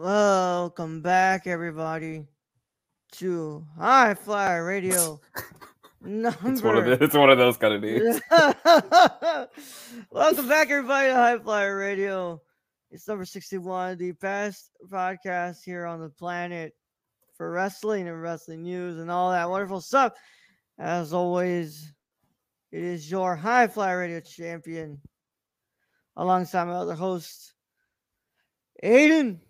Welcome back, everybody, to High Flyer Radio. number. It's one of the, it's one of those kind of days. Welcome back, everybody, to High Flyer Radio. It's number 61, the best podcast here on the planet for wrestling and wrestling news and all that wonderful stuff. As always, it is your High Flyer Radio champion alongside my other host, Aiden.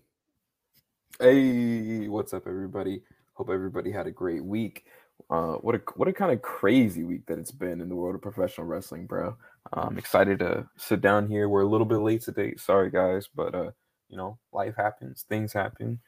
Hey, what's up, everybody? Hope everybody had a great week. Uh, what a what a kind of crazy week that it's been in the world of professional wrestling, bro. I'm excited to sit down here. We're a little bit late today. Sorry, guys, but uh, you know, life happens, things happen,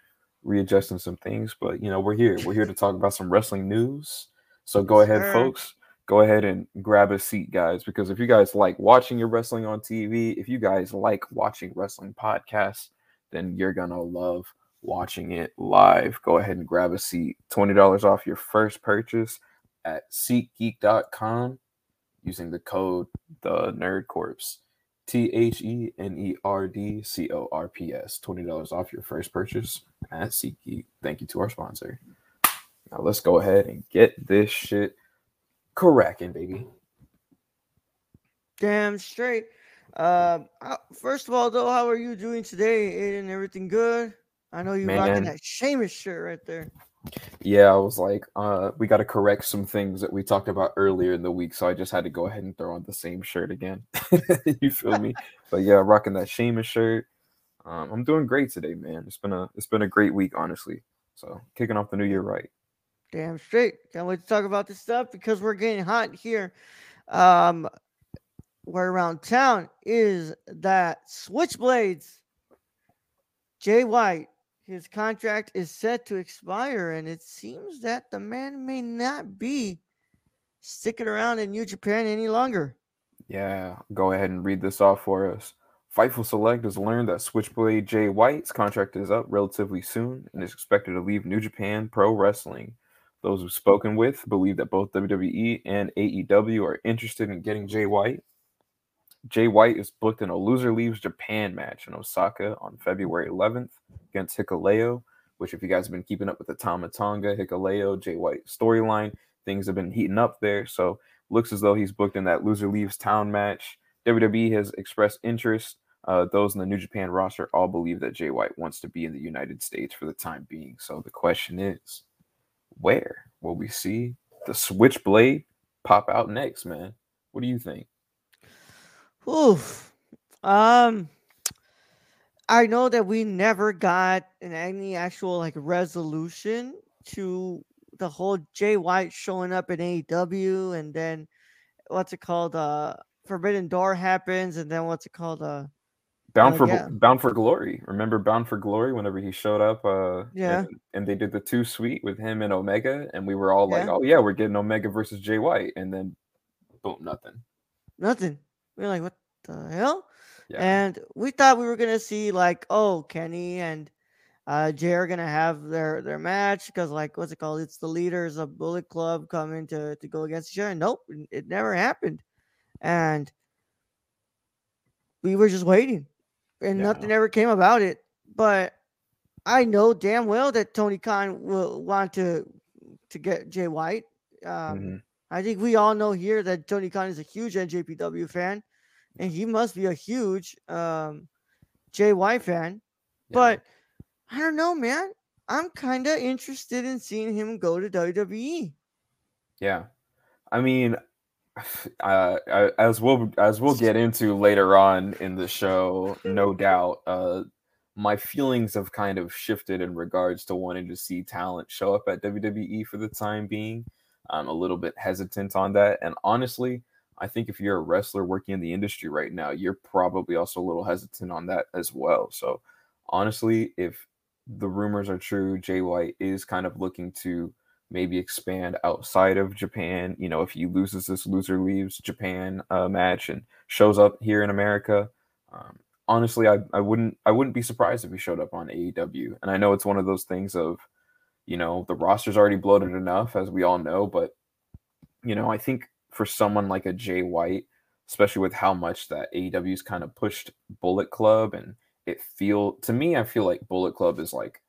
readjusting some things. But you know, we're here. We're here to talk about some wrestling news. So go ahead, Sure. folks. Go ahead and grab a seat, guys, because if you guys like watching your wrestling on TV, if you guys like watching wrestling podcasts, then you're gonna love watching it live. Go ahead and grab a seat. $20 off your first purchase at SeatGeek.com using the code the Nerd Corps. T H E N E R D C O R P S. $20 off your first purchase at SeatGeek. Thank you to our sponsor. Now let's go ahead and get this shit cracking, baby. Damn straight. Uh, first of all, though, how are you doing today, Aiden? Everything good? I know you're rocking that Sheamus shirt right there. Yeah, I was like, uh, we got to correct some things that we talked about earlier in the week, so I just had to go ahead and throw on the same shirt again. you feel me? But yeah, rocking that Sheamus shirt. Um, I'm doing great today, man. It's been a it's been a great week, honestly. So kicking off the new year right. Damn straight. Can't wait to talk about this stuff because we're getting hot here. Um, where around town is that Switchblades. Jay White, his contract is set to expire, and it seems that the man may not be sticking around in New Japan any longer. Yeah, go ahead and read this off for us. Fightful Select has learned that Switchblade Jay White's contract is up relatively soon and is expected to leave New Japan Pro Wrestling. Those we've spoken with believe that both WWE and AEW are interested in getting Jay White. Jay White is booked in a loser leaves Japan match in Osaka on February 11th against Hikuleo, which, if you guys have been keeping up with the Tamatonga, Hikuleo, Jay White storyline, things have been heating up there. So looks as though he's booked in that loser leaves town match. WWE has expressed interest. Uh, those in the New Japan roster all believe that Jay White wants to be in the United States for the time being. So the question is, where will we see the Switchblade pop out next, man? What do you think? Oof. Um, I know that we never got an any actual like resolution to the whole Jay White showing up in AEW, and then what's it called? Uh, Forbidden Door happens, and then what's it called? Uh, Bound Uh, for yeah. Bound for Glory. Remember Bound for Glory whenever he showed up? Uh, Yeah. And, and they did the two sweet with him and Omega, and we were all like, Yeah. "Oh yeah, we're getting Omega versus Jay White," and then boom, nothing. nothing. We are like, what the hell? Yeah. And we thought we were gonna see like, oh, Kenny and uh Jay are gonna have their their match because like what's it called? It's the leaders of Bullet Club coming to to go against each other. Nope, it- never happened. And we were just waiting. And Yeah. nothing ever came about it. But I know damn well that Tony Khan will want to to get Jay White. Um Mhm. I think we all know here that Tony Khan is a huge NJPW fan, and he must be a huge um, JY fan. Yeah. But I don't know, man. I'm kind of interested in seeing him go to. WWE. Yeah, I mean, uh, as we'll as we'll get into later on in the show, no doubt. Uh, my feelings have kind of shifted in regards to wanting to see talent show up at WWE for the time being. I'm a little bit hesitant on that, and honestly, I think if you're a wrestler working in the industry right now, you're probably also a little hesitant on that as well. So honestly, if the rumors are true, Jay White is kind of looking to maybe expand outside of Japan. You know, if he loses this loser leaves Japan uh, match and shows up here in America, um, honestly, I, I wouldn't I wouldn't be surprised if he showed up on AEW. And I know it's one of those things of, you know, the roster's already bloated enough, as we all know. But you know, I think for someone like a Jay White, especially with how much that AEW's kind of pushed Bullet Club and it feel to me, I feel like Bullet Club is like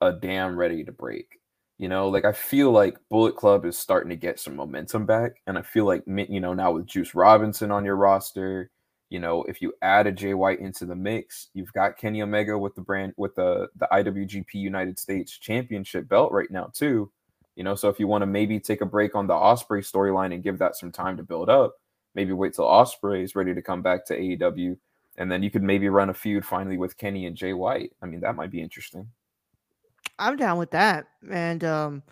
a damn ready to break. You know, like I feel like Bullet Club is starting to get some momentum back, and I feel like you know now with Juice Robinson on your roster, you know if you add a Jay White into the mix, you've got Kenny Omega with the brand with the the IWGP United States Championship belt right now too. You know, so if you want to maybe take a break on the Osprey storyline and give that some time to build up, maybe wait till Osprey is ready to come back to AEW and then you could maybe run a feud finally with Kenny and Jay White. I mean, that might be interesting. I'm down with that, and um,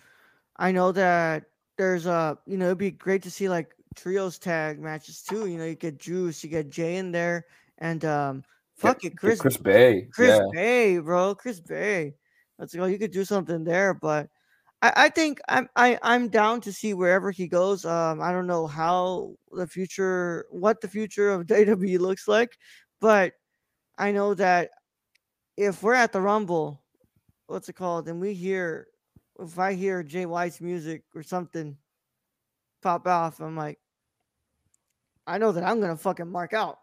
I know that there's a you know it'd be great to see like trios tag matches too. You know, you get Juice, you get Jay in there, and um, fuck get, it, Chris, Chris Bey, Chris yeah. Bey, bro, Chris Bey. Let's go. You could do something there, but I, I think I'm I, I'm down to see wherever he goes. Um, I don't know how the future, what the future of WWE looks like, but I know that if we're at the Rumble, what's it called, and we hear, if I hear Jay White's music or something pop off, I'm like, I know that I'm gonna fucking mark out.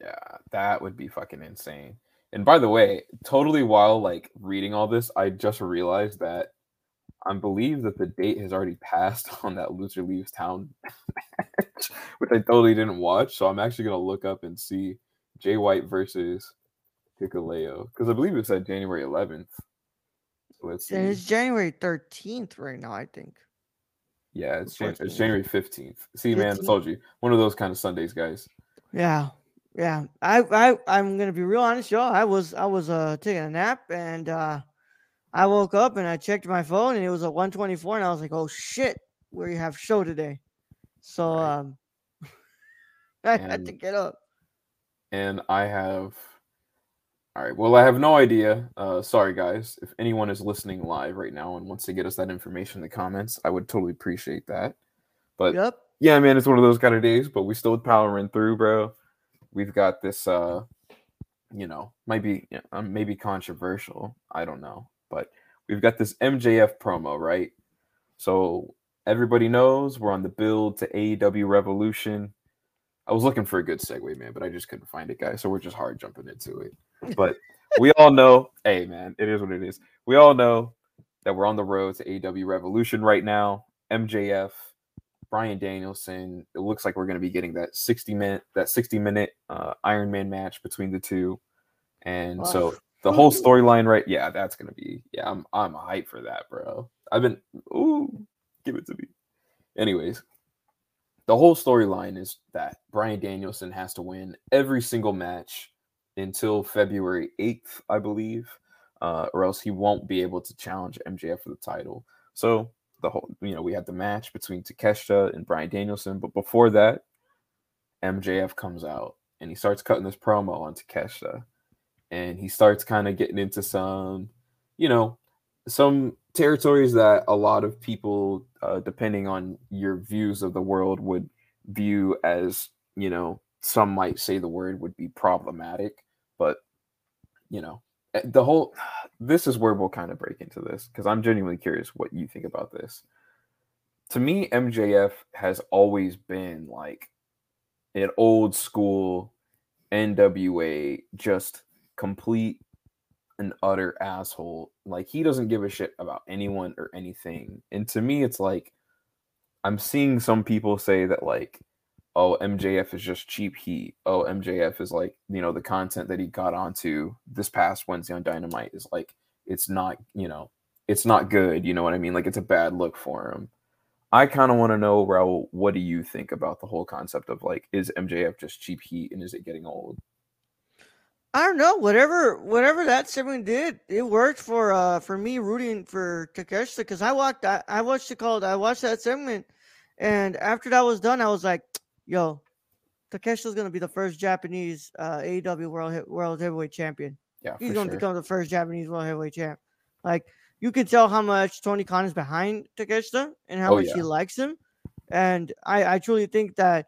Yeah, that would be fucking insane. And by the way, totally while like reading all this, I just realized that I believe that the date has already passed on that loser leaves town match, which I totally didn't watch. So I'm actually gonna look up and see Jay White versus Hikuleo because I believe it said January 11th. So let's see. It's January 13th right now, I think. Yeah, it's, Jan- it's January 15th. See, 15th. man, I told you. One of those kind of Sundays, guys. Yeah. Yeah. I I I'm gonna be real honest, y'all. I was I was uh taking a nap and uh I woke up and I checked my phone and it was a 124 and I was like, oh shit, we have show today. So right. um I and, had to get up and I have. All right. Well, I have no idea. Uh, sorry, guys. If anyone is listening live right now and wants to get us that information in the comments, I would totally appreciate that. But yep. yeah, man, it's one of those kind of days. But we still powering through, bro. We've got this. uh You know, might be um, maybe controversial. I don't know, but we've got this MJF promo, right? So everybody knows we're on the build to AEW Revolution. I was looking for a good segue, man, but I just couldn't find it, guys. So we're just hard jumping into it. But we all know, hey, man, it is what it is. We all know that we're on the road to AW Revolution right now. MJF, Bryan Danielson. It looks like we're going to be getting that 60 minute that 60 minute uh, Iron Man match between the two. And so the whole storyline, right? Yeah, that's going to be. Yeah, I'm I'm hyped for that, bro. I've been. Ooh, give it to me. Anyways, the whole storyline is that Bryan Danielson has to win every single match until February 8th, I believe, uh, or else he won't be able to challenge MJF for the title. So the whole, you know, we had the match between Takeshita and Bryan Danielson, but before that, MJF comes out and he starts cutting this promo on Takeshita, and he starts kind of getting into some, you know, some territories that a lot of people, uh, depending on your views of the world, would view as, you know, some might say the word would be problematic, you know, eh, the whole this is where we'll kind of break into this because I'm genuinely curious what you think about this. To me, MJF has always been like an old school NWA, just complete an utter asshole. Like he doesn't give a shit about anyone or anything. And to me, it's like I'm seeing some people say that like, oh, MJF is just cheap heat. Oh, MJF is like, you know, the content that he got onto this past Wednesday on Dynamite is like, it's not, you know, it's not good. You know what I mean? Like it's a bad look for him. I kind of want to know, Raul, what do you think about the whole concept of like, is MJF just cheap heat and is it getting old? I don't know. Whatever, whatever that segment did, it worked for uh for me rooting for Takeshita because I walked, I, I watched it called, I watched that segment, and after that was done, I was like, yo, Takeshi's gonna be the first Japanese uh, AEW World He- World Heavyweight Champion. Yeah, He's gonna sure. become the first Japanese World Heavyweight Champ. Like you can tell how much Tony Khan is behind Takeshita and how Oh, much yeah. he likes him. And I, I truly think that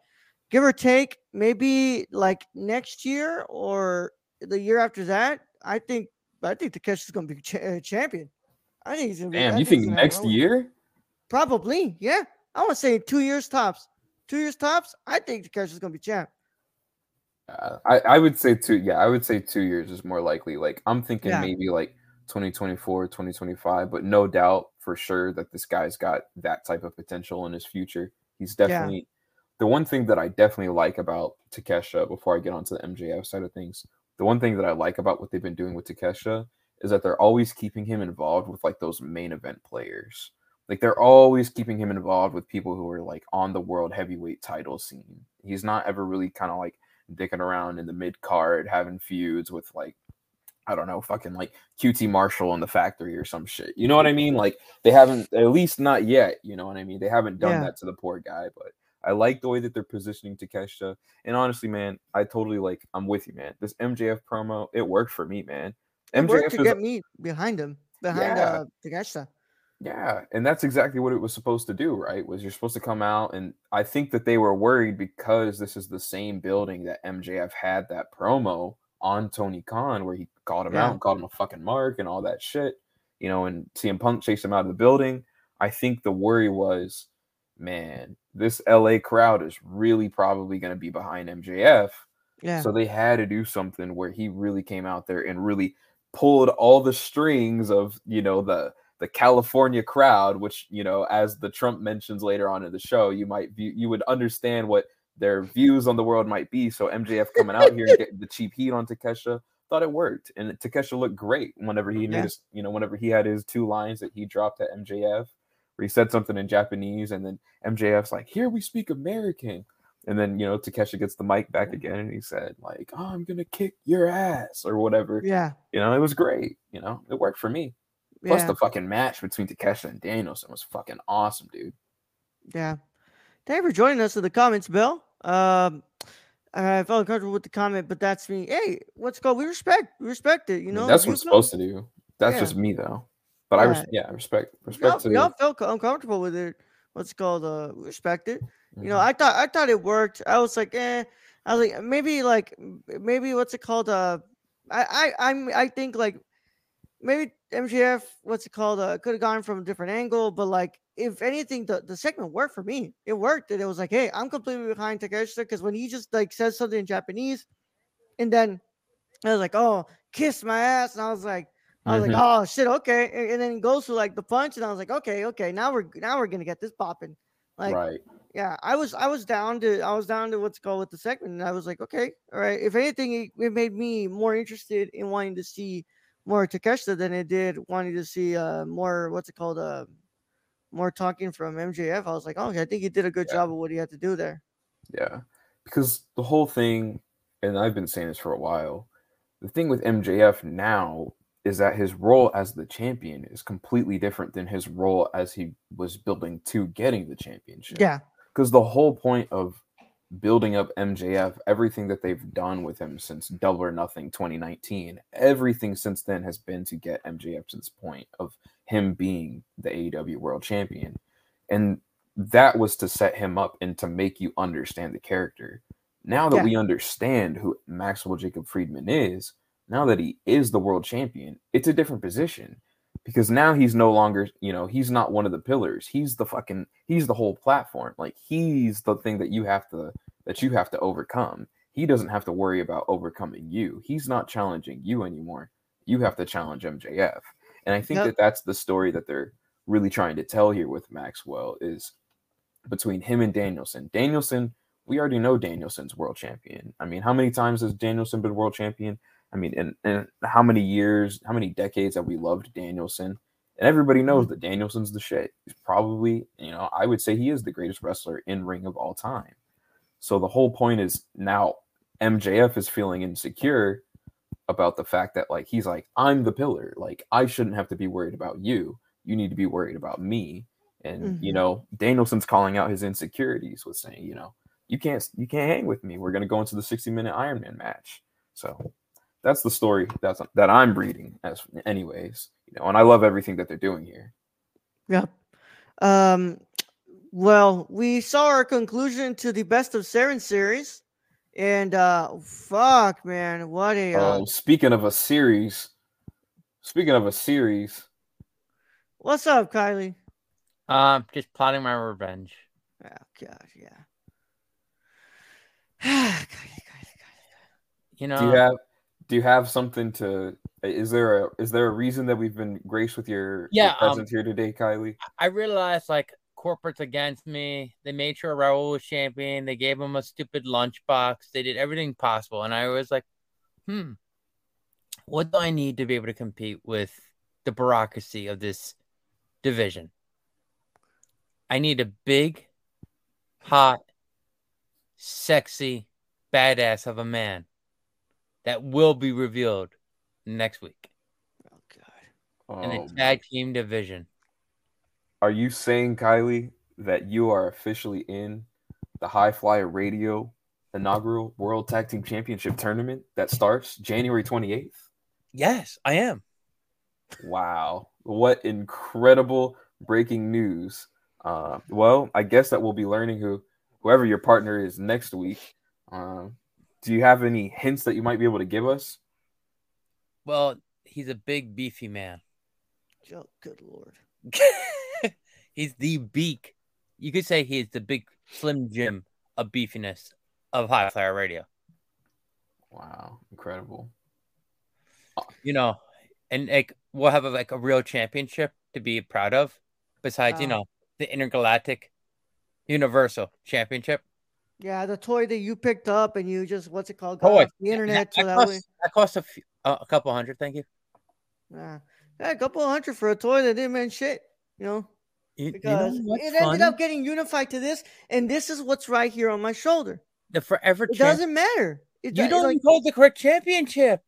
give or take, maybe like next year or the year after that, I think I think Takeshi's gonna be cha- uh, champion. I think he's gonna be. I Damn, you he's think a next year? Probably, yeah. I want to say two years tops. Two years tops. I think Takeshi's gonna be champ. Uh, I I would say two. Yeah, I would say two years is more likely. Like I'm thinking Yeah. maybe like 2024, 2025, but no doubt for sure that this guy's got that type of potential in his future. He's definitely the one thing that I definitely like about Takesha. Before I get onto the MJF side of things, the one thing that I like about what they've been doing with Takesha is that they're always keeping him involved with like those main event players. Like they're always keeping him involved with people who are like on the world heavyweight title scene. He's not ever really kind of like dicking around in the mid card, having feuds with like I don't know, fucking like QT Marshall in the factory or some shit. You know what I mean? Like they haven't, at least not yet. You know what I mean? They haven't done Yeah. that to the poor guy, but I like the way that they're positioning Takeshita. And honestly, man, I totally like. I'm with you, man. This MJF promo, it worked for me, man. It worked MJF to is get me behind him, behind Yeah. uh Takeshita. Yeah, and that's exactly what it was supposed to do, right? Was you're supposed to come out, and I think that they were worried because this is the same building that MJF had that promo on Tony Khan, where he called him Yeah. out and called him a fucking mark and all that shit, you know, and CM Punk chased him out of the building. I think the worry was, man, this LA crowd is really probably going to be behind MJF. Yeah. So they had to do something where he really came out there and really pulled all the strings of, you know, the the California crowd, which, you know, as the Trump mentions later on in the show, you might view you would understand what their views on the world might be. So MJF coming out here and getting the cheap heat on Takesha, thought it worked. And Takesha looked great whenever he Yeah. his, you know, whenever he had his two lines that he dropped at MJF, where he said something in Japanese, and then MJF's like, Here we speak American. And then you know Takesha gets the mic back again, and he said like, "Oh, I'm gonna kick your ass" or whatever. yeah. You know, it was great. You know, it worked for me. Plus, Yeah. the fucking match between Takesha and Danielson was fucking awesome, dude. Yeah. Thank you for joining us in the comments, Bill. Um, I felt uncomfortable with the comment, but that's me. Hey, what's called? We respect. We respect it. You know, that's what it's supposed to do. That's Yeah. just me though. But I, res- Yeah. yeah, I respect Y'all, respect to. y'all felt uncomfortable with it. What's called? Uh, respect it. You know, Mhm. I thought I thought it worked. I was like, eh. I was like, maybe like maybe what's it called? Uh, I I I'm I think like maybe MJF what's it called? Uh, could have gone from a different angle, but like if anything, the, the segment worked for me. It worked, and it was like, hey, I'm completely behind Takeshita because when he just like says something in Japanese, and then I was like, oh, kiss my ass, and I was like. I was like, oh shit, okay, and, and then he goes to like the punch, and I was like, okay, okay, now we're now we're gonna get this popping. Like, right. yeah, I was I was down to I was down to what's called with the segment, and I was like, okay, all right. If anything, it, it made me more interested in wanting to see more Takeshita than it did wanting to see uh more what's it called uh more talking from MJF. I was like, oh, okay, I think he did a good Yeah. job of what he had to do there. Yeah. Because the whole thing, and I've been saying this for a while, the thing with MJF now is that his role as the champion is completely different than his role as he was building to getting the championship. Yeah, Because the whole point of building up MJF, everything that they've done with him since Double or Nothing 2019, everything since then has been to get MJF to this point of him being the AEW World Champion. And that was to set him up and to make you understand the character. Now that Yeah. we understand who Maxwell Jacob Friedman is, now that he is the world champion, it's a different position because now he's no longer, you know, he's not one of the pillars. He's the fucking, he's the whole platform. Like he's the thing that you have to, that you have to overcome. He doesn't have to worry about overcoming you. He's not challenging you anymore. You have to challenge MJF. And I think that that's the story that they're really trying to tell here with Maxwell is between him and Danielson. Danielson, we already know Danielson's world champion. I mean, how many times has Danielson been world champion? I mean, and, and how many years, how many decades have we loved Danielson? And everybody knows that Danielson's the shit. He's probably, you know, I would say he is the greatest wrestler in ring of all time. So the whole point is now MJF is feeling insecure about the fact that like he's like I'm the pillar. Like I shouldn't have to be worried about you. You need to be worried about me. And you Mhm. know, Danielson's calling out his insecurities with saying, you know, you can't you can't hang with me. We're gonna go into the 60 minute Iron Man match. So that's the story that's that I'm reading as anyways. You know, and I love everything that they're doing here. Yeah. Um, well, we saw our conclusion to the best of seven series, and uh, fuck, man, what a uh, Oh, speaking of a series, speaking of a series, what's up, Kylie? Um, just plotting my revenge. Oh God, yeah. Kylie, Kylie, Kylie. You know, do you have do you have something to is there a is there a reason that we've been graced with your, your Yeah, um, presence here today, Kylie? I realized like corporate's against me. They made sure Raul was champion. They gave him a stupid lunchbox. They did everything possible, and I was like, hmm, what do I need to be able to compete with the bureaucracy of this division? I need a big, hot, sexy, badass of a man that will be revealed next week Oh God. in Um, the tag team division. are you saying, Kylie, that you are officially in the High Flyer Radio inaugural World Tag Team Championship tournament that starts January 28th? Yes, I am. Wow. What incredible breaking news. Uh, well, I guess that we'll be learning who whoever your partner is next week. Um, do you have any hints that you might be able to give us? Well, he's a big, beefy man. Jo- Good lord. he's the beak. You could say he's the big Slim Jim of beefiness of High Flyer Radio. Wow, incredible. You know, and like we'll have a, like a real championship to be proud of. Besides, you Oh. know, the intergalactic, universal championship. Yeah, the toy that you picked up and you just what's it called? Got Toy. the internet. that, so that that way, that costs a, few, uh, a couple hundred. Thank you. yeah, yeah, a couple hundred for a toy that didn't mean shit. You know, You, you know because it ended up getting unified to this, and this is what's right here on my shoulder. the forever It champ. doesn't matter. It You do- don't like, hold the correct championship.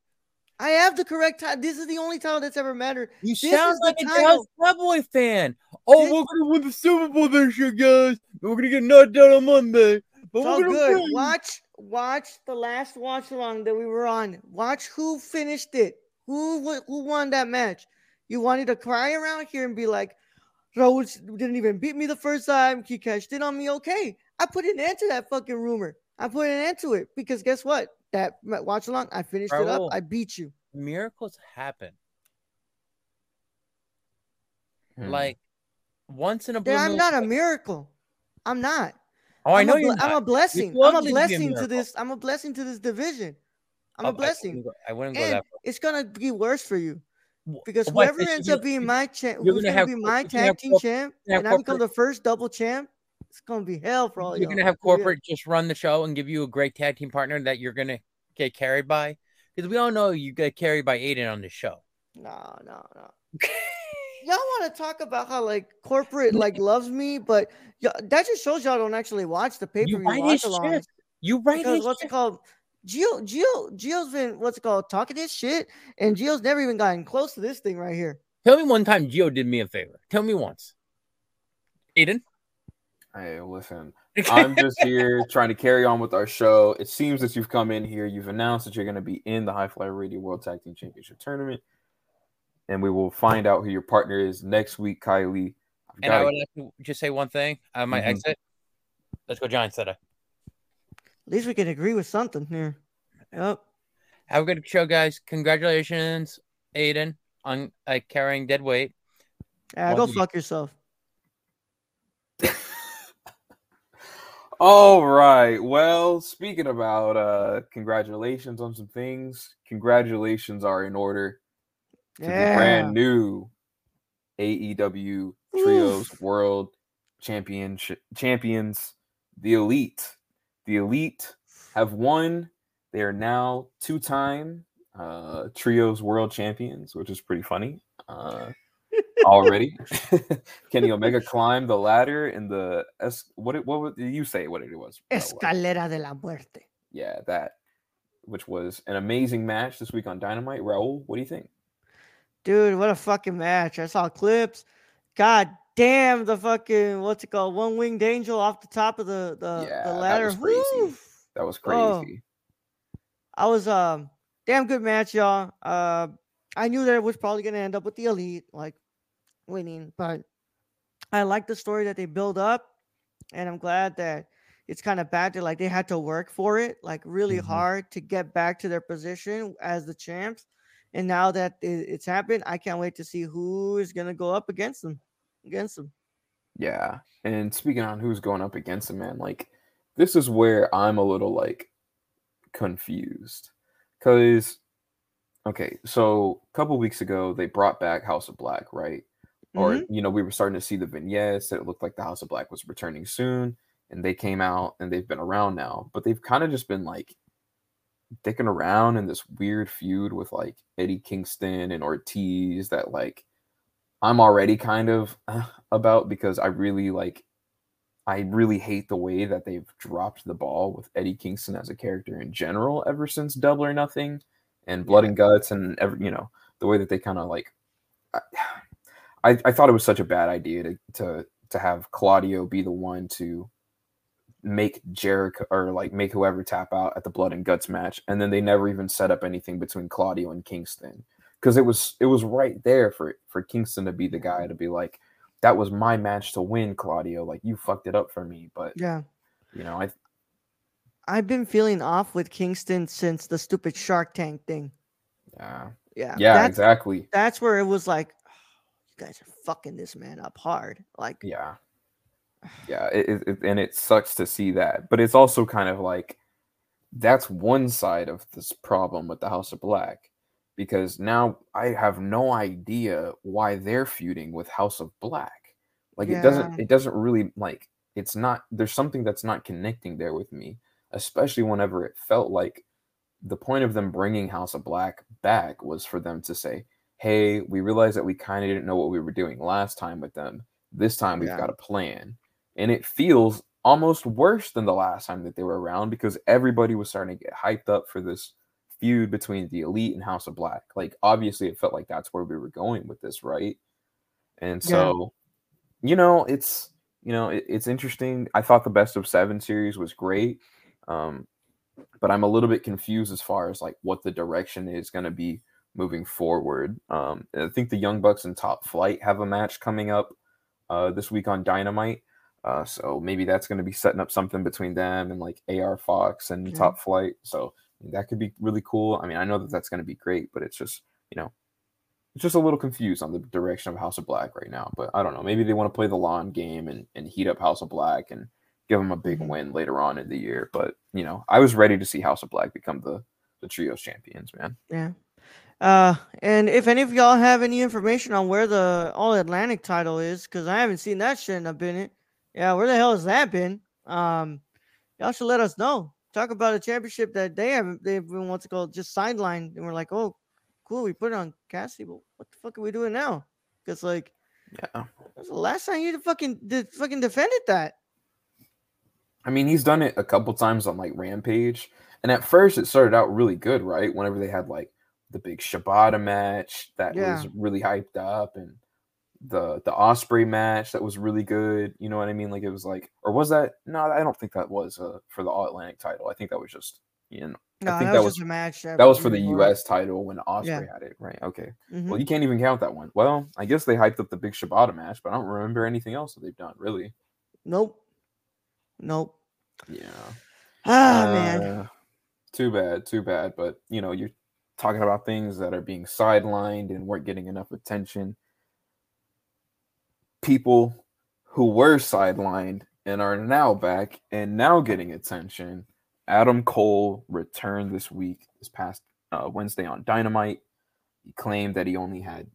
I have the correct time. This is the only title that's ever mattered. You This sound like a title. Dallas Cowboy fan. Oh, This- we're gonna win the Super Bowl this year, guys. We're gonna get knocked out on Monday. But It's all good. win. Watch, watch the last watch along that we were on. Watch who finished it. Who who won that match? You wanted to cry around here and be like, Raul didn't even beat me the first time. He cashed in on me. Okay, I put an end to that fucking rumor. I put an end to it because guess what? That watch along, I finished it up. I beat you. Miracles happen. Hmm. Like once in a blue Yeah, I'm not a miracle. I'm not. Oh, I I'm know you're I'm a blessing. I'm a ugly to be a blessing to this. I'm a blessing to this division. I'm Oh, a I blessing. wouldn't go, I wouldn't go that it's gonna be worse for you because What, whoever ends up being my champ, who's gonna gonna, have be my you're tag team champ, and I become the first double champ, it's gonna be hell for all You're y'all. gonna have corporate just run the show and give you a great tag team partner that you're gonna get carried by. Because we all know you get carried by Aiden on the show. No, no, no. Y'all want to talk about how like corporate like loves me, but y- that just shows y'all don't actually watch the paper. You write watch his along. shit. You write Because his what's it called? Gio, Gio, Gio's been what's it called talking his shit, and Gio's never even gotten close to this thing right here. Tell me one time Gio did me a favor. Tell me once. Aiden? Hey, listen. I'm just here trying to carry on with our show. It seems that you've come in here. You've announced that you're going to be in the High Flyer Radio World Tag Team Championship tournament, and we will find out who your partner is next week, Kylie. I've And I would like to just say one thing. I might Mhm. exit. Let's go Giants today. At least we can agree with something here. Yep. Have a good show, guys. Congratulations, Aiden, on uh, carrying dead weight. Yeah, go Well, fuck yourself. All right. Well, speaking about uh congratulations on some things, congratulations are in order to the brand new AEW Trios World Championship champions, the Elite. The Elite have won. They are now two-time uh Trios World Champions, which is pretty funny. Uh already. Kenny Omega climbed the ladder in the es- what it, what would- did you say what it was? Escalera de la muerte. Yeah, that which was an amazing match this week on Dynamite. Raul, what do you think? Dude, what a fucking match. I saw clips. God damn the fucking what's it called? One winged angel off the top of the the, Yeah, the that ladder. was crazy. Woo! That was Oh. crazy. I was um damn good match, y'all. Uh, I knew that it was probably gonna end up with the elite like winning, but I like the story that they build up, and I'm glad that it's kind of bad that like they had to work for it, like really Mhm. hard to get back to their position as the champs. And now that it's happened, I can't wait to see who is gonna go up against them. Against them. Yeah. And speaking on who's going up against him, man, like this is where I'm a little like confused. Cause okay, so a couple weeks ago they brought back House of Black, right? Or Mhm. you know, we were starting to see the vignettes that it looked like the House of Black was returning soon, and they came out and they've been around now, but they've kind of just been like dicking around in this weird feud with like Eddie Kingston and Ortiz that like I'm already kind of uh, about because I really like I really hate the way that they've dropped the ball with Eddie Kingston as a character in general ever since Double or Nothing and Blood and Guts and every you know the way that they kind of like I, I thought it was such a bad idea to to to have Claudio be the one to make Jericho or like make whoever tap out at the Blood and Guts match and then they never even set up anything between Claudio and Kingston because it was it was right there for for Kingston to be the guy to be like that was my match to win Claudio like you fucked it up for me but Yeah. you know I I've been feeling off with Kingston since the stupid Shark Tank thing. yeah Yeah. yeah that's, exactly that's where it was like, oh, you guys are fucking this man up hard. Like, yeah yeah it, it, and it sucks to see that but it's also kind of like that's one side of this problem with the house of black because now i have no idea why they're feuding with house of black. Like it doesn't it doesn't really like it's not there's something that's not connecting there with me especially whenever it felt like the point of them bringing house of black back was for them to say hey we realized that we kind of didn't know what we were doing last time with them. This time we've Yeah. got a plan and it feels almost worse than the last time that they were around because everybody was starting to get hyped up for this feud between the elite and house of black. Like obviously it felt like that's where we were going with this right? And Yeah. so you know it's you know it, it's interesting. I thought the best of seven series was great um but i'm a little bit confused as far as like what the direction is going to be moving forward. Um i think the young bucks and top flight have a match coming up uh this week on dynamite uh so maybe that's going to be setting up something between them and like ar fox and Yeah. top flight so that could be really cool i mean i know that that's going to be great but it's just you know it's just a little confused on the direction of House of Black right now. But I don't know. Maybe they want to play the lawn game and, and heat up House of Black and give them a big Mhm. win later on in the year. But you know, I was ready to see House of Black become the the trios champions, man. yeah. Uh, and if any of y'all have any information on where the All Atlantic title is, because I haven't seen that shit in a minute. Yeah, where the hell has that been? Um, y'all should let us know. Talk about a championship that they haven't, they've been what's it called, just sidelined, and we're like, oh, cool, we put it on Cassie, but what the fuck are we doing now? Because like, Yeah. When's the last time you fucking did fucking defended that? I mean, he's done it a couple times on like Rampage, and at first it started out really good, right? Whenever they had like the big Shibata match that Yeah. was really hyped up, and the the Osprey match that was really good. You know what I mean? Like it was like, or was that? No, I don't think that was uh, for the All Atlantic title. I think that was just you know No, think that, that was a match. that was for the U.S. title when Osprey had it, right? Okay. Mhm. Well, you can't even count that one. Well, I guess they hyped up the big Shibata match, but I don't remember anything else that they've done really. Nope. Nope. Yeah. Ah man. Uh, Too bad, too bad. But you know, you're talking about things that are being sidelined and weren't getting enough attention. People who were sidelined and are now back and now getting attention. Adam Cole returned this week, this past uh, Wednesday on Dynamite. He claimed that he only had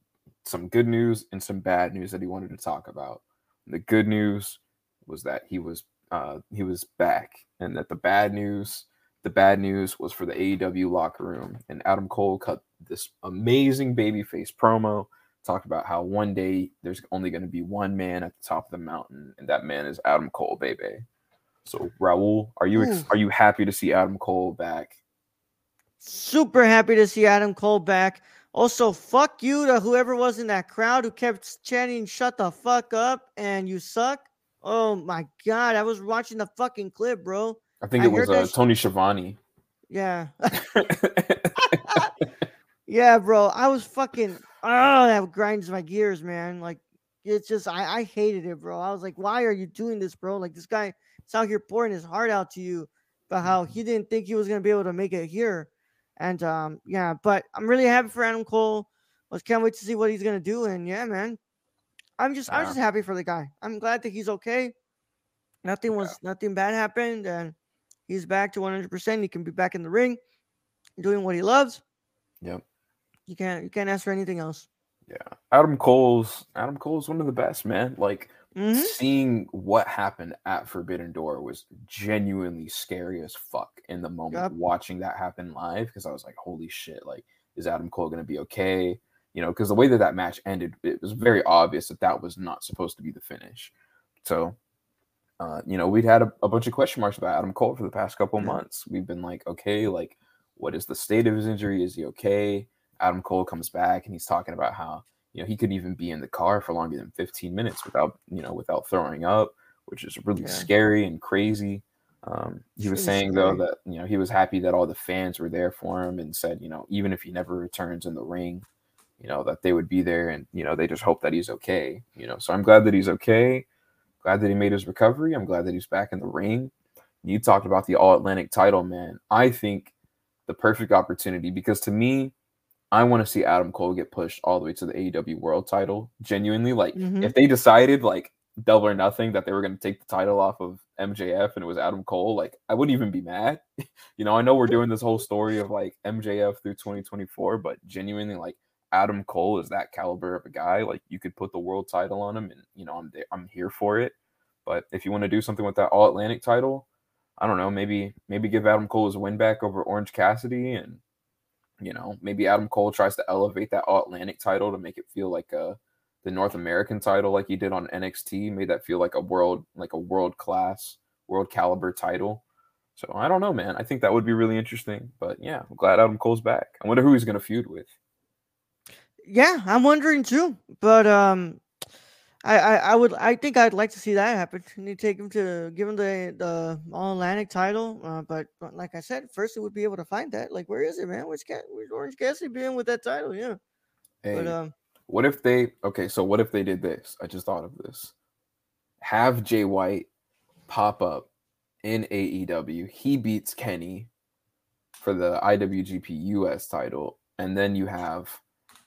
some good news and some bad news that he wanted to talk about. The good news was that he was uh, he was back, and that the bad news, the bad news was for the AEW locker room. And Adam Cole cut this amazing babyface promo, talked about how one day there's only going to be one man at the top of the mountain, and that man is Adam Cole, baby. So Raul, are you ex- are you happy to see Adam Cole back? Super happy to see Adam Cole back. Also, fuck you to whoever was in that crowd who kept chanting "Shut the fuck up" and "You suck." Oh my god, I was watching the fucking clip, bro. I think I it was uh, sh- Tony Schiavone. Yeah, yeah, bro. I was fucking. Oh, that grinds my gears, man. Like, it's just I I hated it, bro. I was like, why are you doing this, bro? Like, this guy is out here pouring his heart out to you, but how he didn't think he was gonna be able to make it here, and um, yeah. But I'm really happy for Adam Cole. I can't wait to see what he's gonna do, and yeah, man. I'm just I'm just happy for the guy. I'm glad that he's okay. Nothing was nothing bad happened, and he's back to 100. percent He can be back in the ring, doing what he loves. Yep. You can't you can't ask for anything else. Yeah. Adam Cole's Adam Cole's one of the best, man. Like hmm seeing what happened at Forbidden Door was genuinely scary as fuck in the moment Yep. watching that happen live because I was like, holy shit, like is Adam Cole going to be okay? You know, because the way that that match ended, it was very obvious that that was not supposed to be the finish. So, uh, you know, we'd had a, a bunch of question marks about Adam Cole for the past couple months. We've been like, okay, like, what is the state of his injury? Is he okay? Adam Cole comes back and he's talking about how you know he couldn't even be in the car for longer than 15 minutes without you know without throwing up, which is really Yeah. scary and crazy. Um, he was saying though that you know he was happy that all the fans were there for him and said you know even if he never returns in the ring, you know that they would be there and you know they just hope that he's okay. You know, so I'm glad that he's okay. Glad that he made his recovery. I'm glad that he's back in the ring. You talked about the All Atlantic title, man. I think the perfect opportunity because to me, I want to see Adam Cole get pushed all the way to the AEW World Title. Genuinely, like Mhm. if they decided like double or nothing that they were going to take the title off of MJF and it was Adam Cole, like I wouldn't even be mad. you know, I know we're doing this whole story of like MJF through 2024, but genuinely, like Adam Cole is that caliber of a guy. Like you could put the world title on him, and you know I'm there, I'm here for it. But if you want to do something with that All Atlantic title, I don't know, maybe maybe give Adam Cole his win back over Orange Cassidy, and you know maybe Adam Cole tries to elevate that Atlantic title to make it feel like a the North American title, like he did on NXT, made that feel like a world like a world class, world caliber title. So I don't know, man. I think that would be really interesting. But yeah, I'm glad Adam Cole's back. I wonder who he's gonna feud with. Yeah, I'm wondering too. But um, I, I I would I think I'd like to see that happen. You take him to give him the the All Atlantic title. Uh, but, but like I said, first it would be able to find that. Like, where is it, man? Where's Ca- Where's Orange Cassidy being with that title? Yeah. Hey, But um, What if they okay, so what if they did this? I just thought of this. Have Jay White pop up in AEW. He beats Kenny for the IWGP US title, and then you have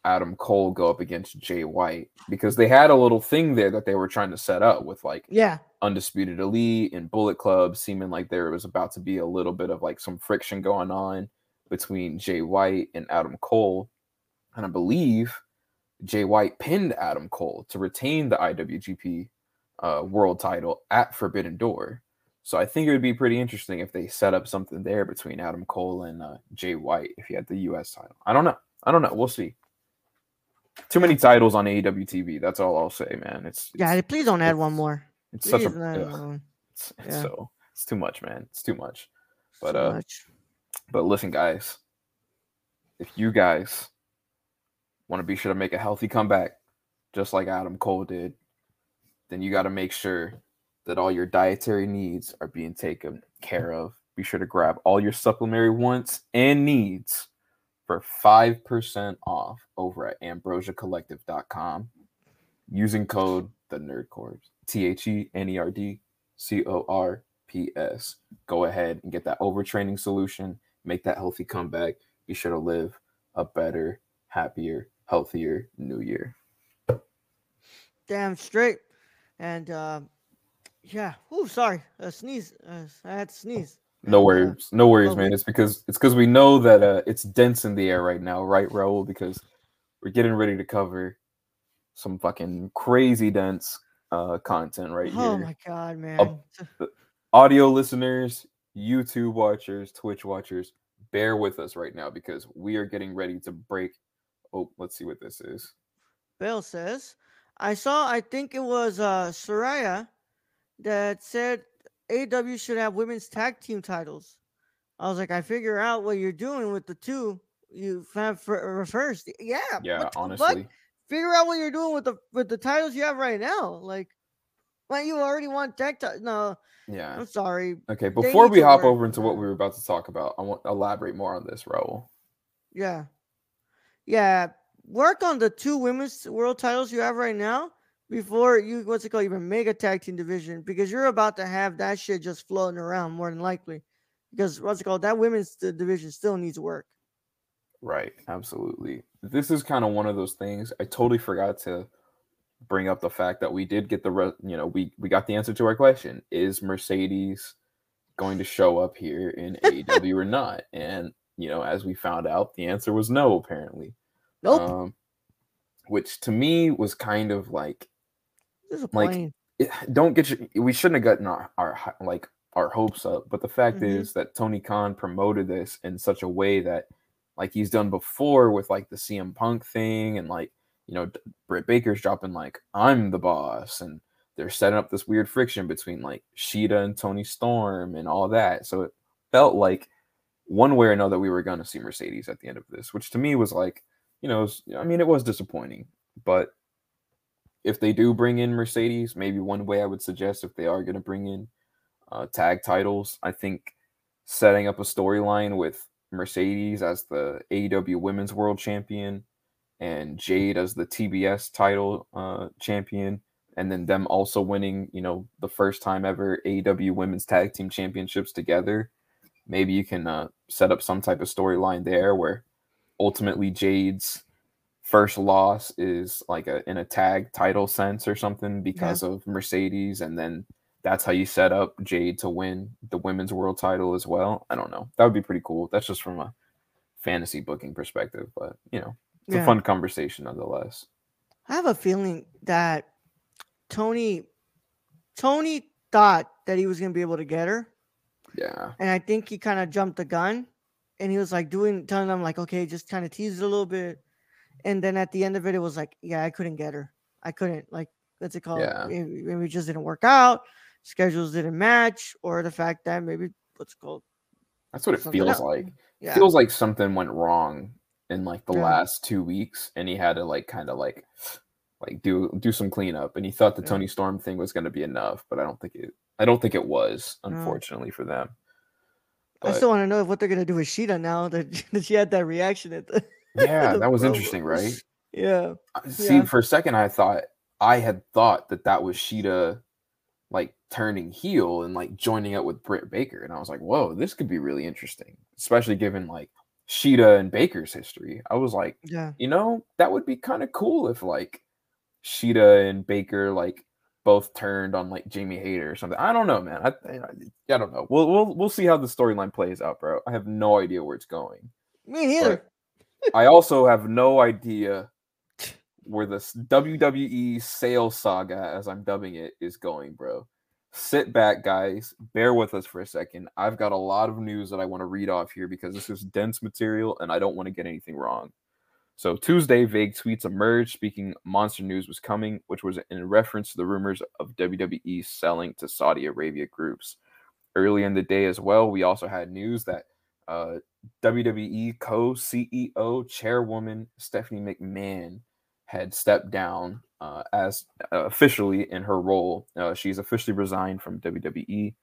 Adam Cole go up against Jay White because they had a little thing there that they were trying to set up with like yeah, Undisputed Elite and Bullet Club, seeming like there was about to be a little bit of like some friction going on between Jay White and Adam Cole. And I believe Jay White pinned Adam Cole to retain the IWGP uh, world title at Forbidden Door. So I think it would be pretty interesting if they set up something there between Adam Cole and uh, Jay White if he had the US title. I don't know. I don't know. We'll see. Too many titles on AEW TV. That's all I'll say, man. It's, yeah. Please don't add one more. it's such a Please, it's, it's Yeah. so it's too much, man. It's too much. But too uh, much. but listen, guys, if you guys want to be sure to make a healthy comeback, just like Adam Cole did, then you got to make sure that all your dietary needs are being taken care of. Be sure to grab all your supplementary wants and needs for 5% off over at ambrosiacollective.com using code the nerd corps T H E N E R D C O R P S. Go ahead and get that overtraining solution, make that healthy comeback. Be sure to live a better, happier, healthier new year. Damn straight. And uh, yeah. Oh, sorry. Uh, sneeze. Uh, I had to sneeze. No uh, worries, no worries, oh, man. It's because it's because we know that uh, it's dense in the air right now, right, Raul? Because we're getting ready to cover some fucking crazy dense uh, content right oh here. Oh my god, man. audio listeners, YouTube watchers, Twitch watchers, bear with us right now because we are getting ready to break. Oh, let's see what this is. Bill says, I saw, I think it was uh, Saraya that said AW should have women's tag team titles. I was like, I figure out what you're doing with the two you have for, uh, first. Yeah. Yeah, the fuck? honestly. Figure out what you're doing with the with the titles you have right now. Like, well, you already want tech. Ti- no, Yeah. I'm sorry. Okay, before we hop work. over into what we were about to talk about, I want to elaborate more on this, Raul. Yeah. Yeah. Work on the two women's world titles you have right now before you what's it called even mega tag team division because you're about to have that shit just floating around more than likely. Because what's it called? That women's division still needs work. Right, absolutely. This is kind of one of those things. I totally forgot to bring up the fact that we did get the re- you know, we we got the answer to our question. Is Mercedes going to show up here in AEW or not? And, you know, as we found out, the answer was no apparently. Nope. Um which to me was kind of like Disappointing. it, don't get your, we shouldn't have gotten our, our like our hopes up but the fact Mhm. is that tony khan promoted this in such a way that like he's done before with like the cm punk thing and like you know britt baker's dropping like i'm the boss and they're setting up this weird friction between like shida and toni storm and all that so it felt like one way or another we were going to see mercedes at the end of this which to me was like you know was- i mean it was disappointing but if they do bring in Mercedes, maybe one way I would suggest if they are going to bring in uh, tag titles, I think setting up a storyline with Mercedes as the AEW Women's World Champion and Jade as the TBS title uh, champion, and then them also winning, you know, the first time ever AEW Women's Tag Team Championships together. Maybe you can uh, set up some type of storyline there where ultimately Jade's first loss is like a in a tag title sense or something because of Mercedes, and then that's how you set up Jade to win the women's world title as well. I don't know. That would be pretty cool. That's just from a fantasy booking perspective, but you know, it's Yeah. a fun conversation nonetheless. I have a feeling that Tony Tony thought that he was gonna be able to get her. Yeah. And I think he kind of jumped the gun and he was like doing telling them like, okay, just kind of tease it a little bit. And then at the end of it, it was like, yeah, I couldn't get her. I couldn't like what's it called? Yeah. Maybe, maybe it just didn't work out, schedules didn't match, or the fact that maybe what's it called? That's what it Something feels else. like. Yeah. Feels like something went wrong in like the Yeah. last two weeks, and he had to like kind of like like do do some cleanup. And he thought the Yeah. Toni Storm thing was going to be enough, but I don't think it. I don't think it was, No. unfortunately for them. I still want to know what they're gonna do with Shida now that, that she had that reaction at the yeah, that was interesting, right? Yeah. See, Yeah. for a second, I thought I had thought that that was Shida like turning heel and like joining up with Britt Baker, and I was like, whoa, this could be really interesting, especially given like Shida and Baker's history. I was like. Yeah. you know, that would be kind of cool if like Shida and Baker like both turned on like Jamie Hayter or something. I don't know, man. I I, I don't know. We'll we'll we'll see how the storyline plays out, bro. I have no idea where it's going. Me neither. I also have no idea where this WWE sales saga, as I'm dubbing it, is going, bro. Sit back, guys. Bear with us for a second. I've got a lot of news that I want to read off here because this is dense material and I don't want to get anything wrong. So Tuesday, vague tweets emerged speaking monster news was coming, which was in reference to the rumors of WWE selling to Saudi Arabia groups. Early in the day as well, we also had news that uh, WWE co-CEO chairwoman Stephanie McMahon had stepped down uh, as uh, officially in her role. Uh, she's officially resigned from WWE.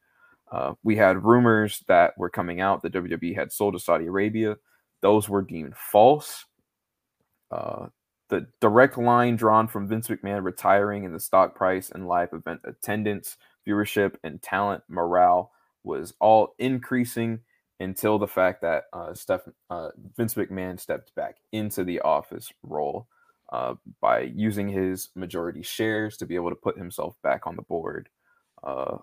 Uh, we had rumors that were coming out that WWE had sold to Saudi Arabia. Those were deemed false. Uh, the direct line drawn from Vince McMahon retiring and the stock price and live event attendance, viewership, and talent morale was all increasing until the fact that uh, Steph, uh, Vince McMahon stepped back into the office role uh, by using his majority shares to be able to put himself back on the board. Uh,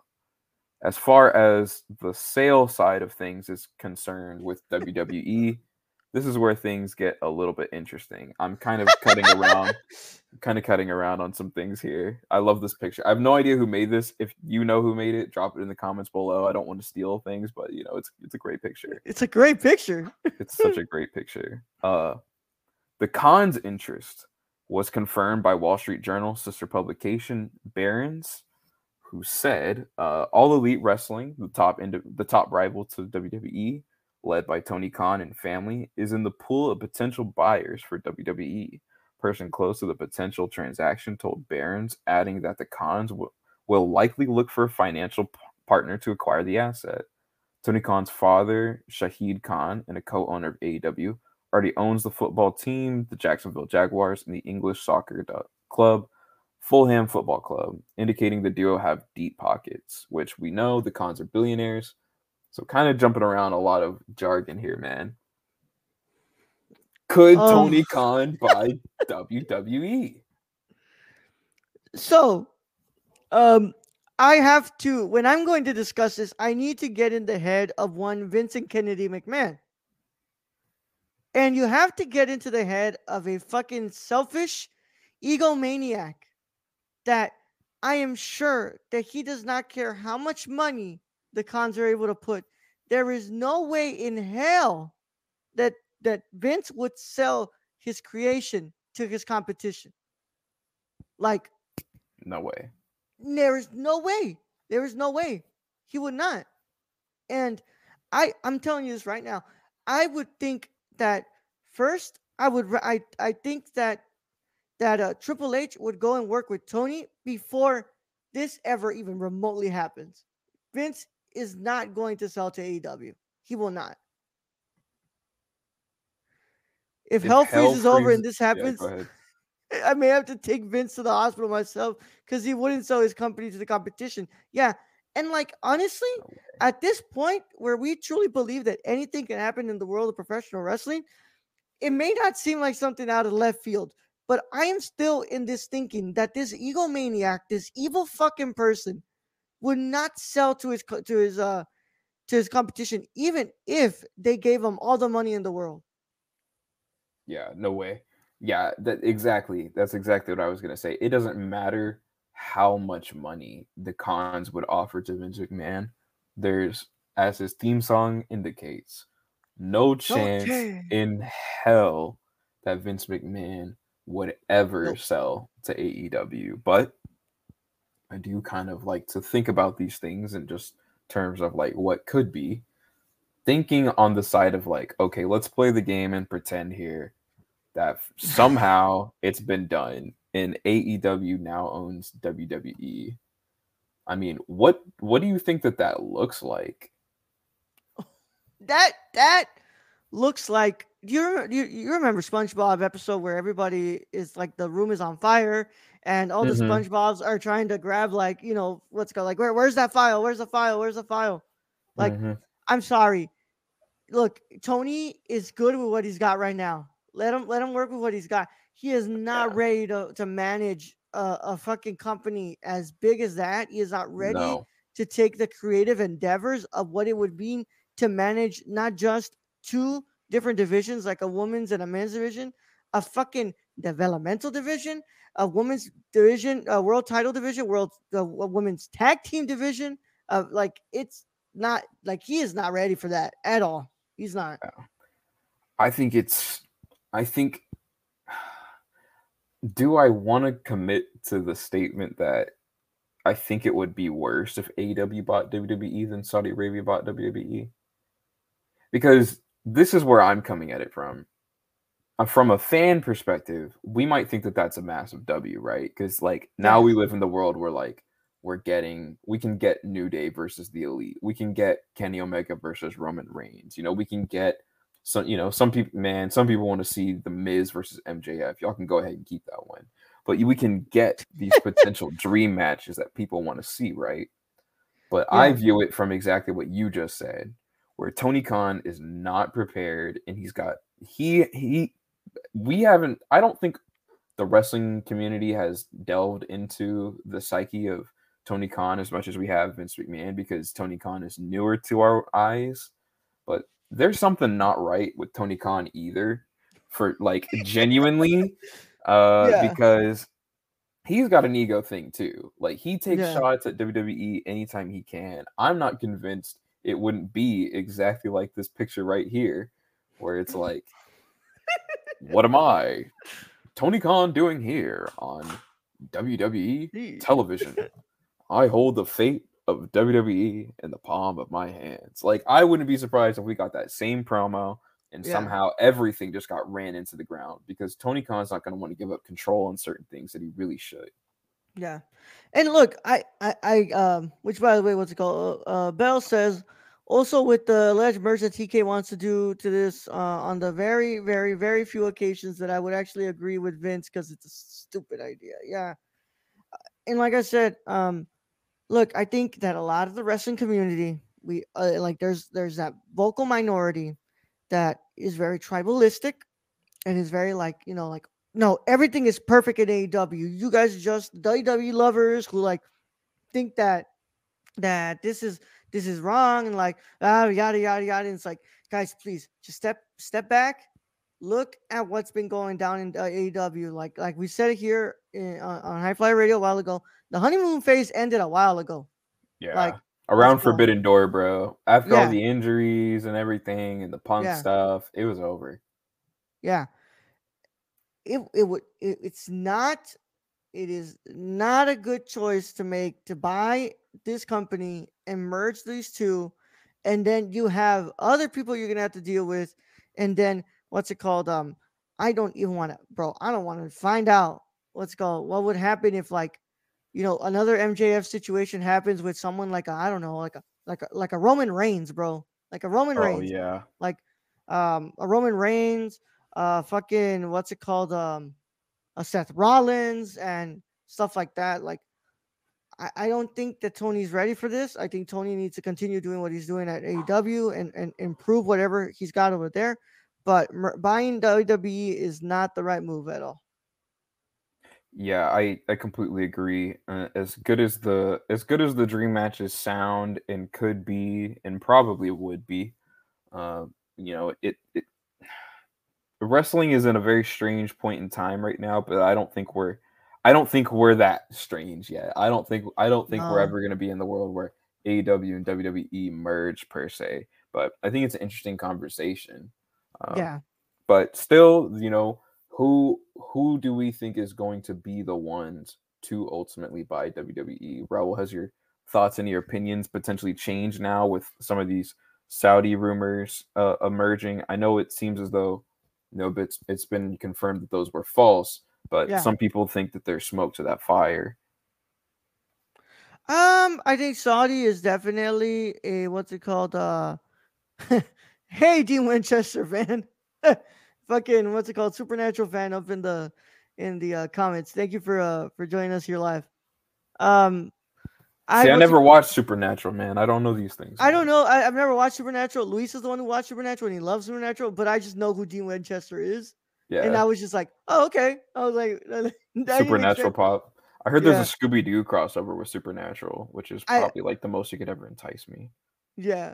as far as the sale side of things is concerned with WWE, this is where things get a little bit interesting. I'm kind of cutting around, kind of cutting around on some things here. I love this picture. I have no idea who made this. If you know who made it, drop it in the comments below. I don't want to steal things, but you know, it's it's a great picture. It's a great picture. It's such a great picture. Uh, the Khan's interest was confirmed by Wall Street Journal sister publication Barron's, who said uh, All Elite Wrestling, the top end, the top rival to WWE, led by Tony Khan and family, is in the pool of potential buyers for WWE. Person close to the potential transaction told Barron's, adding that the Khans will, will likely look for a financial p- partner to acquire the asset. Tony Khan's father, Shahid Khan, and a co owner of AEW, already owns the football team, the Jacksonville Jaguars, and the English soccer club, Fulham Football Club, indicating the duo have deep pockets, which we know the Khans are billionaires. So, kind of jumping around a lot of jargon here, man. Could Oh. Tony Khan buy WWE? So, um, I have to when I'm going to discuss this, I need to get in the head of one Vincent Kennedy McMahon. And you have to get into the head of a fucking selfish egomaniac that I am sure that he does not care how much money the Khans are able to put. There is no way in hell that that Vince would sell his creation to his competition. Like No way. there is no way. There is no way. He would not. And I I'm telling you this right now. I would think that first I would I I think that that uh, Triple H would go and work with Tony before this ever even remotely happens. Vince is not going to sell to AEW. He will not. If, If hell freezes over and this happens, ahead. I may have to take Vince to the hospital myself because he wouldn't sell his company to the competition. Yeah. And like honestly, No way. at this point where we truly believe that anything can happen in the world of professional wrestling, it may not seem like something out of left field, but I am still in this thinking that this egomaniac, this evil fucking person, would not sell to his to his uh to his competition, even if they gave him all the money in the world. Yeah, no way. Yeah, that exactly. That's exactly what I was gonna say. It doesn't matter how much money the Khans would offer to Vince McMahon. There's, as his theme song indicates, no chance chance. in hell that Vince McMahon would ever Nope. sell to AEW. But I do kind of like to think about these things in just terms of like what could be. Thinking on the side of like, okay, let's play the game and pretend here that somehow it's been done and AEW now owns WWE. I mean, what what do you think that that looks like? that that looks like you, you you remember SpongeBob episode where everybody is like the room is on fire and all the Mhm. SpongeBobs are trying to grab like you know what's called like where where's that file where's the file where's the file like Mhm. I'm sorry look Tony is good with what he's got right now let him let him work with what he's got he is not Yeah. ready to to manage a, a fucking company as big as that he is not ready no. to take the creative endeavors of what it would mean to manage not just two different divisions like a women's and a men's division, a fucking developmental division, a women's division, a world title division, world a women's tag team division. Uh, like it's not like he is not ready for that at all. He's not. I think it's I think do I want to commit to the statement that I think it would be worse if AEW bought WWE than Saudi Arabia bought WWE? Because this is where I'm coming at it from. Uh, From a fan perspective, we might think that that's a massive W, right? Because like now Yeah. we live in the world where like we're getting we can get New Day versus the Elite. We can get Kenny Omega versus Roman Reigns. You know, we can get some you know, some people man, some people want to see the Miz versus MJF. Y'all can go ahead and keep that one. But we can get these potential dream matches that people want to see, right? But I view it from exactly what you just said, where Tony Khan is not prepared and he's got he he we haven't I don't think the wrestling community has delved into the psyche of Tony Khan as much as we have Vince McMahon because Tony Khan is newer to our eyes. But there's something not right with Tony Khan either for like genuinely uh Yeah. because he's got an ego thing too. Like he takes Yeah. shots at WWE anytime he can. I'm not convinced it wouldn't be exactly like this picture right here where it's like what am I Tony Khan doing here on WWE television? I hold the fate of WWE in the palm of my hands. Like I wouldn't be surprised if we got that same promo and Yeah. somehow everything just got ran into the ground because Tony Khan's not going to want to give up control on certain things that he really should. Yeah, and look, I, I, I, um, which by the way, what's it called? Uh, Bell says also with the alleged merge that TK wants to do to this uh, on the very, very, very few occasions that I would actually agree with Vince because it's a stupid idea. Yeah, Uh, and like I said, um, look, I think that a lot of the wrestling community, we uh, like, there's there's that vocal minority that is very tribalistic and is very like you know like no, everything is perfect in AEW. You guys are just WWE lovers who like think that that this is this is wrong and like ah yada yada yada. And it's like, guys, please just step step back, look at what's been going down in uh, AEW. Like like we said it here in, on, on High Fly Radio a while ago. The honeymoon phase ended a while ago. Yeah. Like Around. Forbidden Door, bro. After Yeah. all the injuries and everything and the punk Yeah. stuff, it was over. Yeah. It it would it, it's not it is not a good choice to make to buy this company and merge these two and then you have other people you're going to have to deal with and then what's it called um I don't even want to bro I don't want to find out what's called what would happen if like you know another MJF situation happens with someone like a I don't know like a like a like a Roman Reigns bro like a Roman Reigns. Oh Reigns yeah. like um a Roman Reigns, uh fucking what's it called? Um a Seth Rollins and stuff like that. Like I, I don't think that Tony's ready for this. I think Tony needs to continue doing what he's doing at AEW and, and improve whatever he's got over there. But mer- buying WWE is not the right move at all. Yeah, I I completely agree. Uh, as good as the as good as the dream matches sound and could be and probably would be, uh, you know, it it wrestling is in a very strange point in time right now. But I don't think we're I don't think we're that strange yet. I don't think I don't think we're ever going to be in the world where AEW and WWE merge per se. But I think it's an interesting conversation. Um, yeah. but still, you know, who who do we think is going to be the ones to ultimately buy WWE? Raul, has your thoughts and your opinions potentially changed now with some of these Saudi rumors uh, emerging? I know it seems as though but it's, it's been confirmed that those were false, but Yeah. some people think that there's smoke to that fire. Um, I think Saudi is definitely a what's it called? Uh, hey, Dean Winchester fan, fucking what's it called? Supernatural fan up in the in the uh, comments. Thank you for uh for joining us here live. Um, See, I never watched Supernatural, man. I don't know these things. I don't know. I, I've never watched Supernatural. Luis is the one who watched Supernatural and he loves Supernatural, but I just know who Dean Winchester is, Yeah, and I was just like, oh okay. I was like, Supernatural pop. I heard there's Yeah. a Scooby Doo crossover with Supernatural, which is I- probably like the most you could ever entice me. Yeah,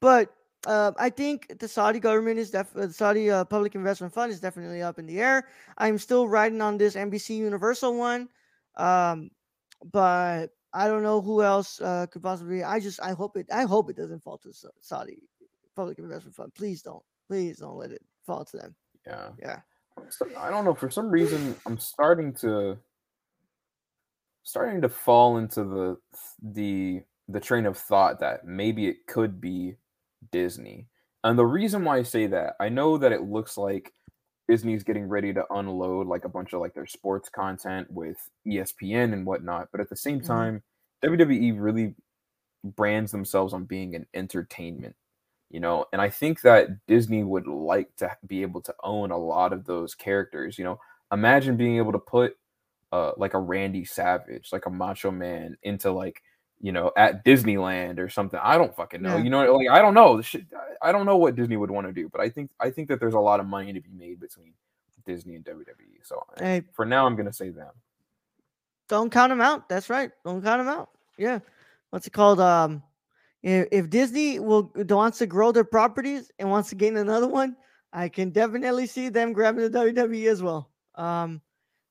but uh, I think the Saudi government is def- uh, the Saudi uh, Public Investment Fund is definitely up in the air. I'm still riding on this NBC Universal one, um, but I don't know who else uh, could possibly. I just I hope it I hope it doesn't fall to Sa- Saudi Public Investment Fund. Please don't, please don't let it fall to them. Yeah. Yeah. I don't know. For some reason, I'm starting to starting to fall into the the the train of thought that maybe it could be Disney. And the reason why I say that, I know that it looks like Disney's getting ready to unload like a bunch of like their sports content with ESPN and whatnot, but at the same Mhm. time, WWE really brands themselves on being an entertainment you know and i think that disney would like to be able to own a lot of those characters you know imagine being able to put uh like a randy savage like a macho man into like you know at disneyland or something i don't fucking know Yeah. you know like i don't know Shit, I- don't know what disney would want to do but i think i think that there's a lot of money to be made between disney and wwe so Hey, for now i'm gonna say them don't count them out. That's right. Don't count them out. Yeah. What's it called? Um, if, if Disney will wants to grow their properties and wants to gain another one, I can definitely see them grabbing the WWE as well. Um,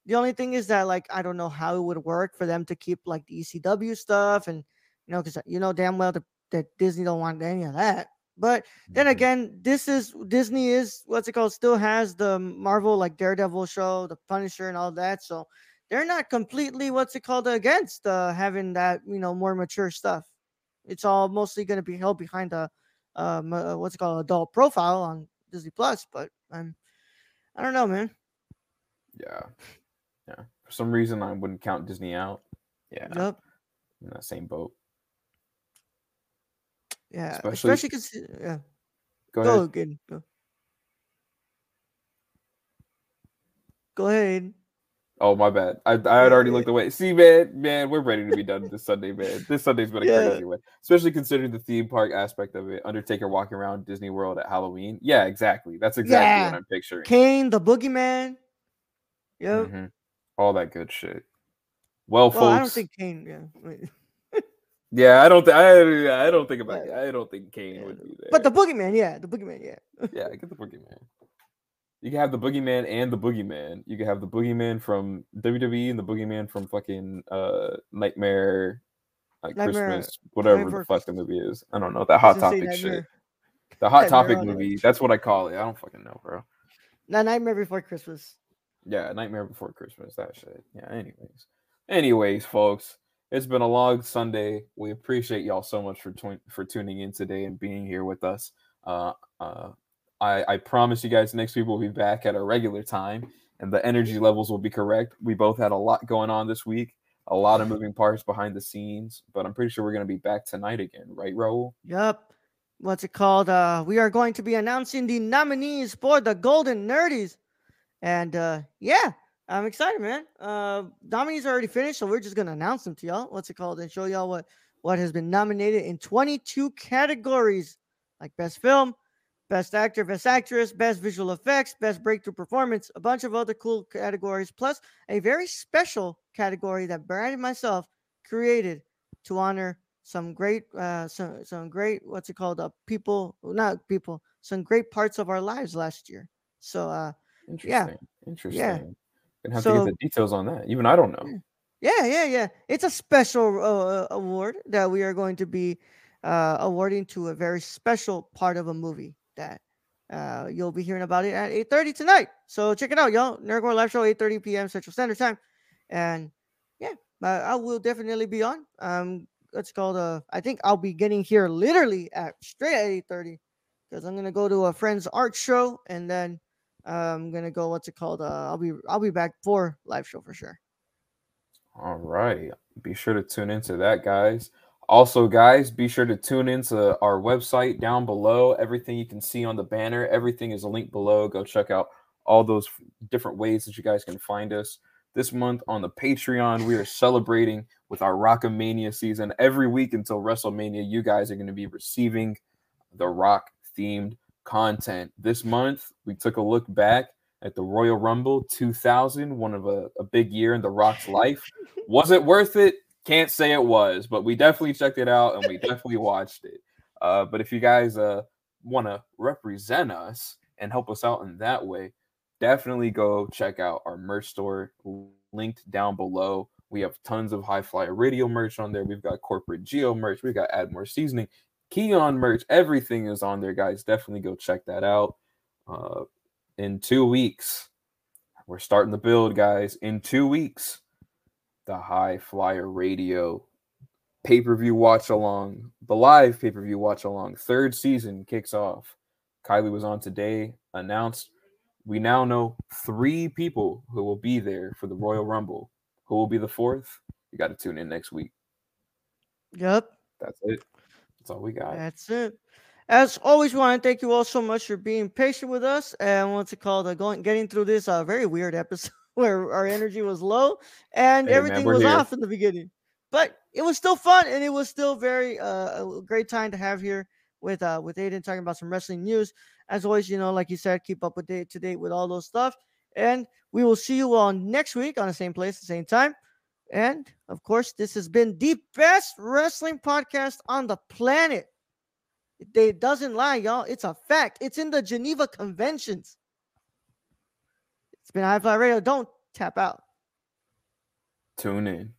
the only thing is that like I don't know how it would work for them to keep like the ECW stuff and you know because you know damn well that, that Disney don't want any of that. But then Mhm. again, this is Disney is what's it called? Still has the Marvel like Daredevil show, the Punisher, and all that. So they're not completely what's it called against uh, having that you know more mature stuff. it's all mostly going to be held behind the um uh, what's it called adult profile on Disney Plus. But I'm I don't know, man. Yeah. For some reason, I wouldn't count Disney out. Yeah, Yep. in that same boat. Yeah. Especially- Especially because yeah. Go Go ahead. again. Go. Go ahead. Oh my bad. I, I had already looked away. See, man, man, we're ready to be done this Sunday, man. This Sunday's been a Yeah. crazy way, especially considering the theme park aspect of it. Undertaker walking around Disney World at Halloween. Yeah, exactly. That's exactly Yeah. what I'm picturing. Kane, the boogeyman. Yep. Mhm. All that good shit. Well, folks. I don't think Kane. Yeah. Yeah, I don't. Th- I I don't think about. Yeah. I don't think Kane Yeah, would be there. But the boogeyman, yeah, the boogeyman, yeah. yeah, get the boogeyman. You can have the boogeyman and the boogeyman. You can have the boogeyman from WWE and the boogeyman from fucking uh Nightmare, like Nightmare- Christmas, whatever Nightmare the fuck the movie is. I don't know that hot I was gonna say topic shit. The hot Nightmare topic movie. That's what I call it. I don't fucking know, bro. No, Nightmare Before Christmas. Yeah, Nightmare Before Christmas. That shit. Yeah. Anyways, anyways, folks, it's been a long Sunday. We appreciate y'all so much for for tuning in today and being here with us. Uh, uh, I I promise you guys next week we'll be back at our regular time and the energy levels will be correct. We both had a lot going on this week, a lot of moving parts behind the scenes, but I'm pretty sure we're gonna be back tonight again, right, Raul? Yep. What's it called? Uh, we are going to be announcing the nominees for the Golden Nerdies. And uh, yeah, I'm excited, man. Uh, nominees are already finished, so we're just gonna announce them to y'all. What's it called? And show y'all what what has been nominated in 22 categories, like best film, best actor, best actress, best visual effects, best breakthrough performance, a bunch of other cool categories, plus a very special category that Brad and myself created to honor some great uh some some great what's it called uh people not people some great parts of our lives last year so uh Interesting. Yeah. Interesting. Gonna have to So- get the details on that. Even I don't know. yeah yeah yeah it's a special uh, award that we are going to be uh awarding to a very special part of a movie that uh you'll be hearing about it at 8 tonight so check it out y'all nerd corps live show 8 p.m central standard time and yeah uh, i will definitely be on um it's called uh i think i'll be getting here literally at straight at 8 because i'm gonna go to a friend's art show and then uh, i'm gonna go what's it called uh i'll be i'll be back for live show for sure All right. Be sure to tune into that, guys. Also, guys, be sure to tune into our website down below. Everything you can see on the banner, everything is linked below. Go check out all those different ways that you guys can find us. This month on the Patreon, we are celebrating with our Rockamania season. Every week until WrestleMania, you guys are going to be receiving the Rock themed content. This month, we took a look back at the Royal Rumble 2000, one of a, a big year in The Rock's life. Was it worth it? Can't say it was, but we definitely checked it out and we definitely watched it. Uh, but if you guys uh, want to represent us and help us out in that way, definitely go check out our merch store linked down below. We have tons of High Flyer Radio merch on there. We've got corporate Geo merch. We've got Add More Seasoning, Keon merch. Everything is on there, guys. Definitely go check that out. Uh, in two weeks, we're starting the build, guys. In two weeks, the High Flyer Radio pay per view watch along, the live pay per view watch along, third season kicks off. Kylie was on today, announced we now know three people who will be there for the Royal Rumble. Who will be the fourth? You got to tune in next week. yep That's it. That's all we got. That's it. As always, we want to thank you all so much for being patient with us and what's it called? Uh, going getting through this uh, very weird episode where our energy was low and Hey, everything we're was here. off in the beginning. But it was still fun and it was still very uh, a great time to have here with uh with Aiden talking about some wrestling news. As always, you know, like you said, keep up with date to date with all those stuff. And we will see you all next week on the same place, the same time. And of course, this has been the best wrestling podcast on the planet. It, doesn't lie, y'all. It's a fact. It's in the Geneva Conventions. It's been High Fly Radio. Don't tap out. Tune in.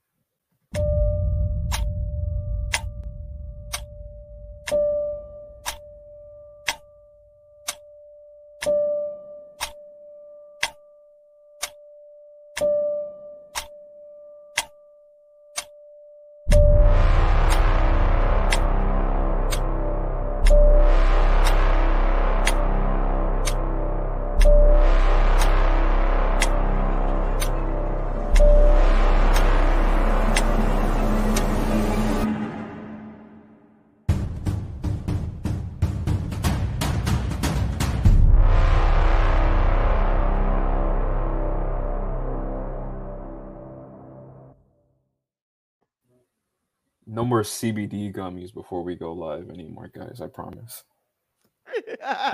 More CBD gummies before we go live anymore, guys. I promise.